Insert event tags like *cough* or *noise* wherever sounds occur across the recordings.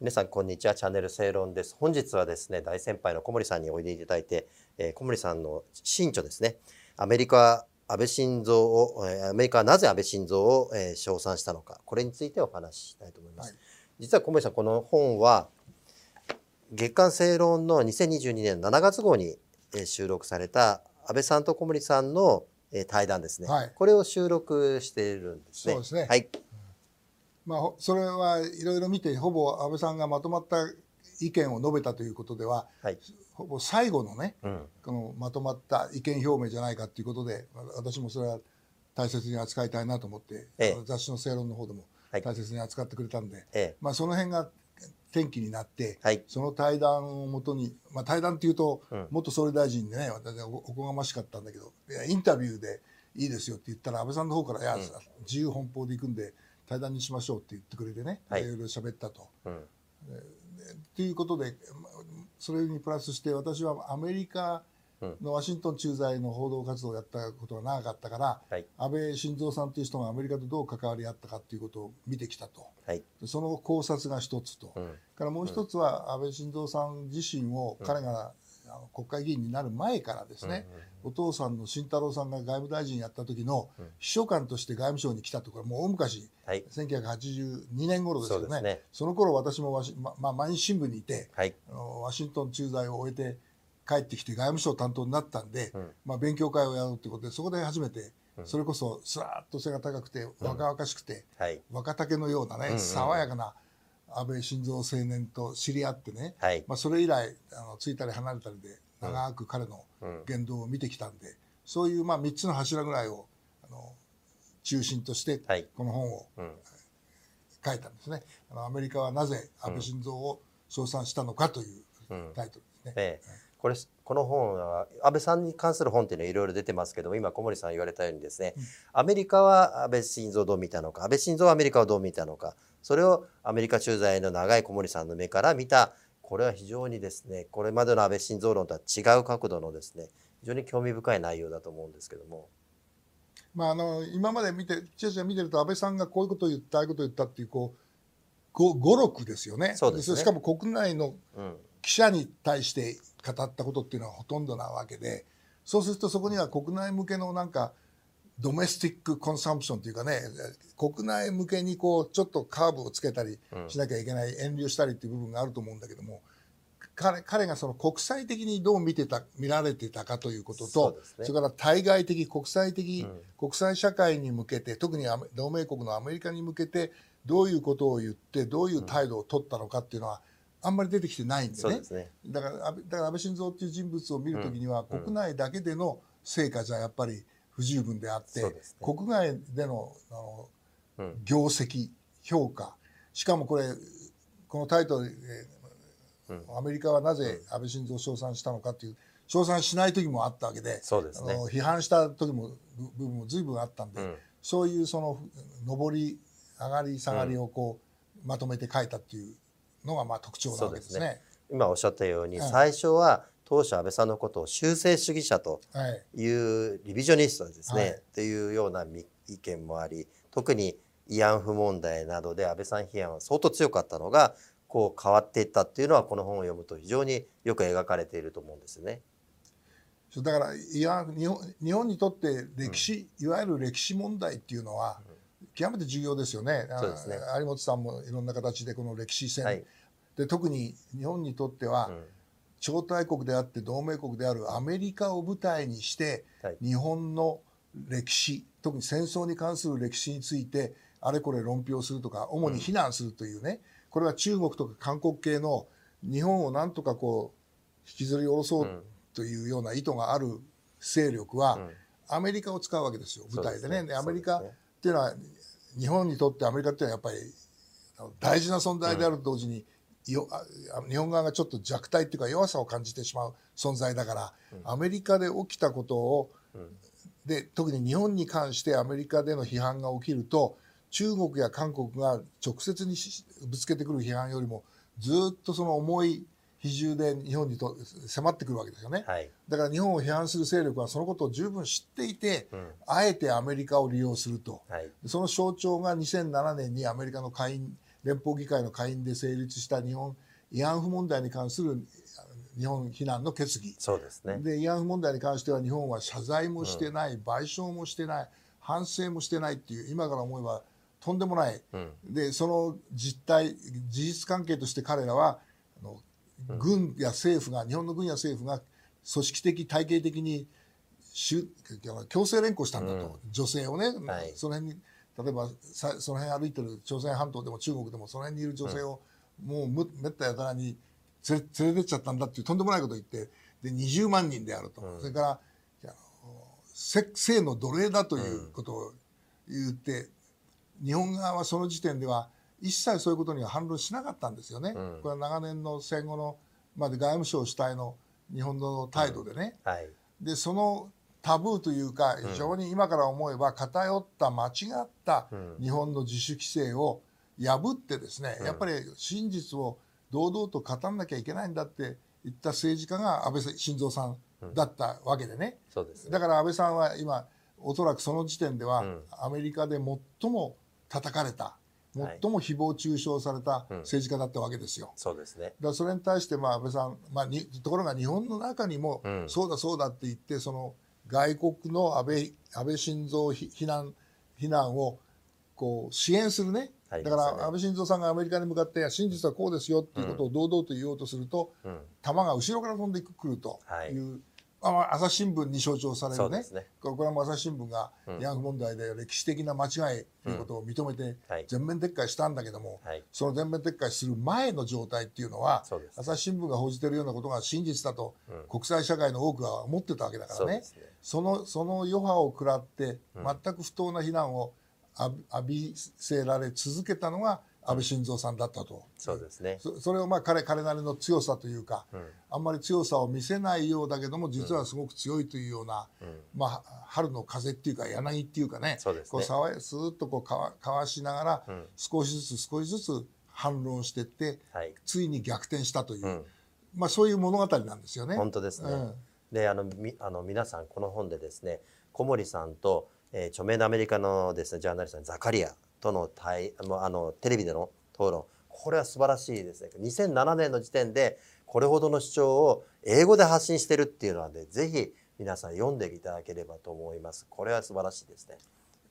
皆さんこんにちは。チャンネル正論です。本日はですね大先輩の小森さんにおいでいただいて、えー、小森さんの新著ですね。アメリカ安倍晋三をアメリカはなぜ安倍晋三を、えー、称賛したのかこれについてお話ししたいと思います、はい、実は小森さんこの本は月刊正論の2022年7月号に、えー、収録された安倍さんと小森さんの、えー、対談ですね、はい、これを収録しているんですね。そうですね。はいまあ、それはいろいろ見てほぼ安倍さんがまとまった意見を述べたということでは、はい、ほぼ最後のね、うん、このまとまった意見表明じゃないかということで私もそれは大切に扱いたいなと思って、ええ、雑誌の正論の方でも大切に扱ってくれたんで、え、まあ、その辺が転機になって、はい、その対談をもとに、まあ、対談っていうと、うん、元総理大臣でね私はおこがましかったんだけどインタビューでいいですよって言ったら安倍さんの方から「いや、うん、自由奔放で行くんで対談にしましょうって言ってくれてね、はい、いろいろ喋ったと。うん、っていうことでそれにプラスして私はアメリカのワシントン駐在の報道活動をやったことが長かったから、はい、安倍晋三さんという人がアメリカとどう関わり合ったかっていうことを見てきたと、はい、その考察が一つと、うん、からもう一つは安倍晋三さん自身を彼があの国会議員になる前からですね、お父さんの慎太郎さんが外務大臣やった時の秘書官として外務省に来たとかもう大昔、はい、1982年頃ですよね、ね、その頃私もままあ、毎日新聞にいて、はい、あのワシントン駐在を終えて帰ってきて外務省担当になったんで、うん、まあ、勉強会をやろうということでそこで初めてそれこそスラーッと背が高くて若々しくて、うんはい、若竹のようなね、爽やかな安倍晋三青年と知り合ってね、はい、まあ、それ以来あのついたり離れたりで長く彼の言動を見てきたんで、そういうまあ3つの柱ぐらいをあの中心としてこの本を書いたんですね。あのアメリカはなぜ安倍晋三を称賛したのかというタイトルですね。ええ。これこの本は安倍さんに関する本っていうのはいろいろ出てますけども今小森さん言われたようにですね、うん、アメリカは安倍晋三をどう見たのか安倍晋三はアメリカをどう見たのかそれをアメリカ駐在の長い小森さんの目から見た。これは非常にですねこれまでの安倍晋三論とは違う角度のですね非常に興味深い内容だと思うんですけども。まあ、あの今まで見てちらちら見てると安倍さんがこういうことを言ったああいうことを言ったっていうこう語録ですよね。そうです、ね、しかも国内の記者に対して語ったことっていうのはほとんどなわけでそうするとそこには国内向けのなんかドメスティックコンサンプションというかね国内向けにこうちょっとカーブをつけたりしなきゃいけない、遠慮したりっていう部分があると思うんだけども彼彼がその国際的にどう見てた見られてたかということとそ、ね,、れから対外的国際的、うん、国際社会に向けて特に同盟国のアメリカに向けてどういうことを言ってどういう態度を取ったのかっていうのは、あんまり出てきてないんでね、ね、だからだから安倍晋三っていう人物を見るときには、国内だけでの成果じゃやっぱり不十分であって、ね、国外でのあの、うん、業績評価しかもこれこのタイトルで、うん、アメリカはなぜ安倍晋三を称賛したのかっていう称賛しない時もあったわけでそうです、ね、あの批判した時も部分も随分あったんで、うん、そういうその上り上がり下がりをこう、まとめて書いたっていうのがまあ特徴なわけですね。すね。今おっしゃったように、最初は当初安倍さんのことを修正主義者とい。うリビジョニストですね、はい、っていうような意見もあり特に慰安婦問題などで安倍さん批判は相当強かったのがこう変わっていったっていうのはこの本を読むと非常によく描かれていると思うんですね。だからいや日本日本にとって歴史、うん、いわゆる歴史問題っていうのは極めて重要ですよね。そうですね。有本さんもいろんな形でこの歴史戦、はい、で特に日本にとっては、うん。超大国であって同盟国であるアメリカを舞台にして、日本の歴史特に戦争に関する歴史についてあれこれ論評するとか主に非難するというね、これは中国とか韓国系の日本をなんとかこう引きずり下ろそうというような意図がある勢力は、アメリカを使うわけですよ舞台でね。でアメリカっていうのは日本にとってアメリカっていうのはやっぱり大事な存在であると同時に、よ日本側がちょっと弱体っていうか弱さを感じてしまう存在だから、うん、アメリカで起きたことを、うん、で特に日本に関してアメリカでの批判が起きると中国や韓国が直接にぶつけてくる批判よりもずっとその重い比重で日本にと迫ってくるわけですよね、はい、だから日本を批判する勢力はそのことを十分知っていて、うん、あえてアメリカを利用すると、はい、その象徴が2007年にアメリカの下院連邦議会の下院で成立した日本慰安婦問題に関する日本非難の決議。そうですね。で慰安婦問題に関しては日本は謝罪もしてない、うん、賠償もしてない反省もしてないっていう今から思えばとんでもない、うん、でその実態事実関係として彼らは軍や政府が日本の軍や政府が組織的体系的に強制連行したんだと、うん、女性をね、はい、その辺に例えばさその辺歩いてる朝鮮半島でも中国でもその辺にいる女性を、もうめったやたらに連れ連れてっちゃったんだっていうとんでもないことを言ってで20万人であると、うん、それから性の奴隷だということを言って、うん、日本側はその時点では一切そういうことには反論しなかったんですよね。うん、これは長年の戦後のまで外務省主体の日本の態度でね。はい、でそのタブーというか非常に今から思えば偏った間違った日本の自主規制を破ってですね、やっぱり真実を堂々と語らなきゃいけないんだって言った政治家が安倍晋三さんだったわけでね,、そうです、だから安倍さんは今おそらくその時点では、アメリカで最も叩かれた最も誹謗中傷された政治家だったわけですよ。はいうん、そうですね。だからそれに対してまあ安倍さん、まあにところが日本の中にも、そうだそうだって言ってその外国の安倍安倍晋三避難避難をこう支援するね。だから安倍晋三さんがアメリカに向かって真実はこうですよっていうことを堂々と言おうとすると、うん、弾が後ろから飛んでくるとい。う、はい、朝日新聞に象徴されるね、ね、これも朝日新聞が慰安婦問題で歴史的な間違いということを認めて全面撤回したんだけども、はい、その全面撤回する前の状態っていうのは、朝日新聞が報じてるようなことが真実だと国際社会の多くは思ってたわけだからね、そのその余波を食らって全く不当な非難を浴びせられ続けたのが安倍晋三さんだったと、そうですね。それをまあ彼彼なりの強さというか、うん、あんまり強さを見せないようだけども実はすごく強いというような、うん、まあ、春の風っていうか柳っていうかねそうですね。こうさわスーッとこうかわかわしながら、うん、少しずつ少しずつ反論していって、はい、ついに逆転したという、まあ、そういう物語なんですよね。本当ですね、であのみあの皆さんこの本でですね小森さんとえー、著名なアメリカのですねジャーナリストのザカリアとの対あのテレビでの討論。これは素晴らしいですね。2007年の時点でこれほどの主張を英語で発信してるっていうのはねぜひ皆さん読んでいただければと思います。これは素晴らしいですね。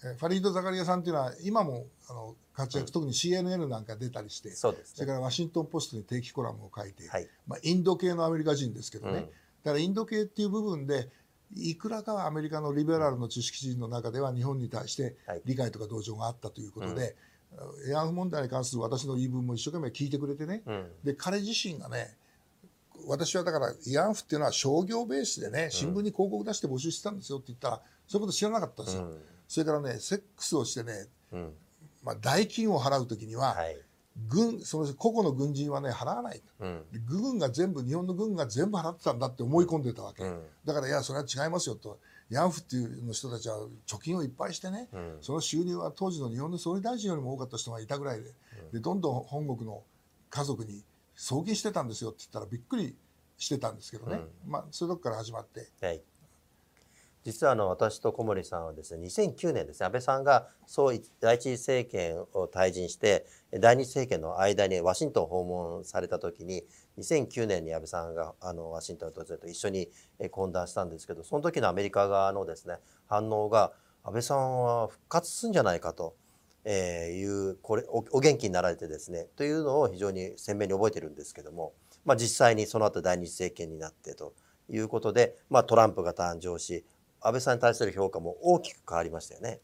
ファリード・ザカリアさんっていうのは今もあの活躍、うん、特に CNN なんか出たりしてそうです、ね、それからワシントン・ポストに定期コラムを書いて、はい、まあ、インド系のアメリカ人ですけどね、うん、だからインド系っていう部分でいくらかはアメリカのリベラルの知識人の中では日本に対して理解とか同情があったということで、慰安婦問題に関する私の言い分も一生懸命聞いてくれてね、うん、で彼自身がね私はだから慰安婦っていうのは商業ベースでね新聞に広告出して募集してたんですよって言ったらそういうこと知らなかったんですよ、うん、それからねセックスをしてね、うん、まあ、代金を払う時には、はい軍その個々の軍人はね払わない、うん、軍が全部日本の軍が全部払ってたんだって思い込んでたわけ、うん、だからいやそれは違いますよと。ヤンフっていうの人たちは貯金をいっぱいしてね、うん、その収入は当時の日本の総理大臣よりも多かった人がいたぐらいで,、でどんどん本国の家族に送金してたんですよって言ったらびっくりしてたんですけどね、まあそういうとこから始まって。はい実はあの私と小森さんはですね2009年ですね安倍さんが総第一次政権を退陣して第二次政権の間にワシントン訪問された時に2009年に安倍さんがあのワシントンを訪れて一緒に懇談したんですけどその時のアメリカ側のですね反応が安倍さんは復活するんじゃないかと。えー、いうこれお元気になられてですねというのを非常に鮮明に覚えてるんですけども、まあ、実際にその後第二次政権になってということで、まあ、トランプが誕生し安倍さんに対する評価も大きく変わりましたよね。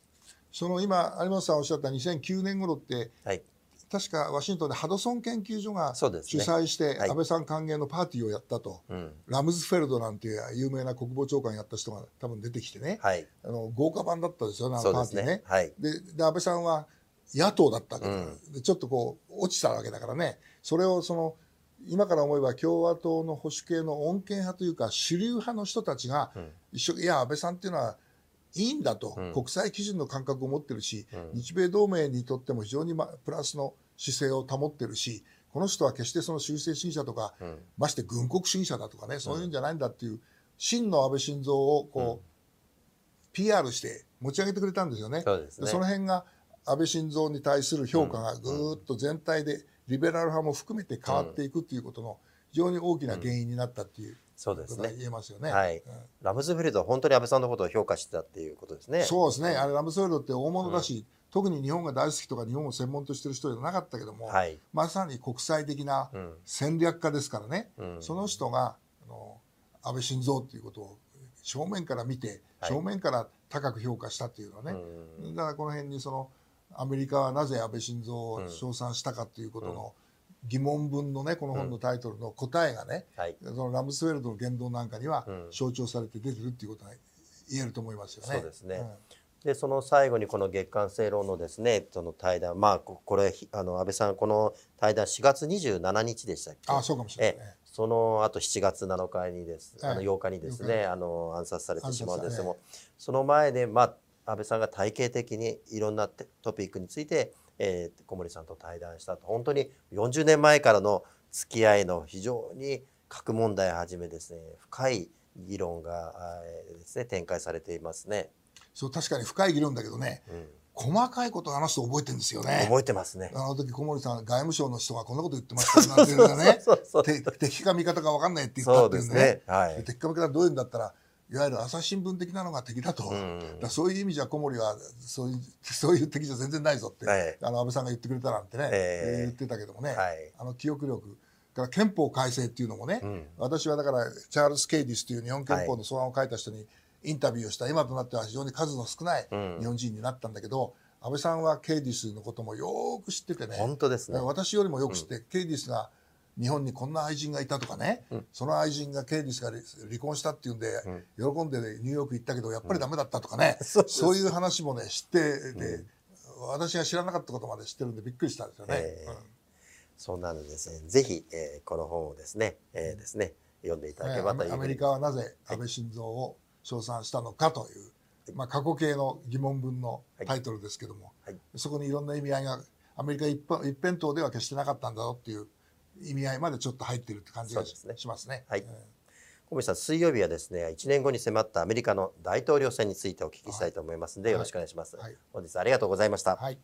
その今有本さんおっしゃった2009年頃って、はい、確かワシントンでハドソン研究所が主催して安倍さん歓迎のパーティーをやったと、はい、ラムズフェルドなんていう有名な国防長官やった人が多分出てきてね、はい、あの豪華版だったですよねあのパーティーね。ねはい、でで安倍さんは野党だったわけだから、うん、でちょっとこう落ちたわけだからね。それをその今から思えば共和党の保守系の穏健派というか主流派の人たちが一生いや安倍さんっていうのはいいんだと、うん、国際基準の感覚を持ってるし、うん、日米同盟にとっても非常に、ま、プラスの姿勢を保ってるしこの人は決してその修正主義者とか、うん、まして軍国主義者だとかねそういうんじゃないんだっていう真の安倍晋三をこう、PR して持ち上げてくれたんですよね。そ、ね、の辺が安倍晋三に対する評価がぐーっと全体でリベラル派も含めて変わっていくっていうことの非常に大きな原因になったっていう。そうですね。言えますよね。はい。うん、ラムズフェルドは本当に安倍さんのことを評価してたっていうことですね。そうですね。あれラムズフェルドって大物だし、うん、特に日本が大好きとか日本を専門としてる人じゃなかったけども、はい、まさに国際的な戦略家ですからね。うん、その人があの安倍晋三っていうことを正面から見て、正面から高く評価したっていうのはね。だからこの辺にそのアメリカはなぜ安倍晋三を称賛したかっていうことの、疑問文のねこの本のタイトルの答えがね、うんはい、そのラムスウェルドの言動なんかには象徴されて出てるっていうことが言えると思いますよね。そうですね、うん。でその最後にこの月刊正論のですねその対談。まあこれあの安倍さんこの対談4月27日でしたっけ？あそうかもしれない、ね、その後7月7日にです、あの8日にですねあの暗殺されてしまうんですけども、その前でまあ安倍さんが体系的にいろんなトピックについてえー、小森さんと対談したと本当に40年前からの付き合いの非常に核問題をはじめですね深い議論が、えー、ですね展開されていますね。そう確かに深い議論だけどね、うん、細かいこと話すと覚えてるんですよね。覚えてますね。あの時小森さん外務省の人がこんなこと言ってましたなんていうね敵か味方か分かんないって言ったっていうね。ねはい、敵か味方どういうんだったらいわゆる朝日新聞的なのが敵だと、うん、だそういう意味じゃ小森はそういう *laughs* そういう敵じゃ全然ないぞって、はい、あの安倍さんが言ってくれたなんてね、えー、言ってたけどもね、はい、あの記憶力から憲法改正っていうのもね、うん、私はだからチャールズ・ケイディスという日本憲法の草案を書いた人にインタビューをした今となっては非常に数の少ない日本人になったんだけど、うん、安倍さんはケイディスのこともよく知っててね。本当ですね。私よりもよく知って、ケイディスが日本にこんな愛人がいたとかね、うん、その愛人がケイディスが離婚したっていうんで、うん、喜んでニューヨーク行ったけどやっぱりダメだったとかね、*laughs* うん、そういう話もね知ってで、私が知らなかったことまで知ってるんでびっくりしたんですよね。えー、そうなのですね。ぜひ、えー、この本をですね,、えー、ですね読んでいただければという、アメリカはなぜ安倍晋三を称賛したのかという、まあ、過去形の疑問文のタイトルですけども、はい。はい、そこにいろんな意味合いがアメリカ一一辺倒では決してなかったんだろうっていう意味合いまでちょっと入ってるって感じがしますね。はい。小森さん、水曜日はですね、1年後に迫ったアメリカの大統領選についてお聞きしたいと思いますので、よろしくお願いします。はい、本日ありがとうございました。はい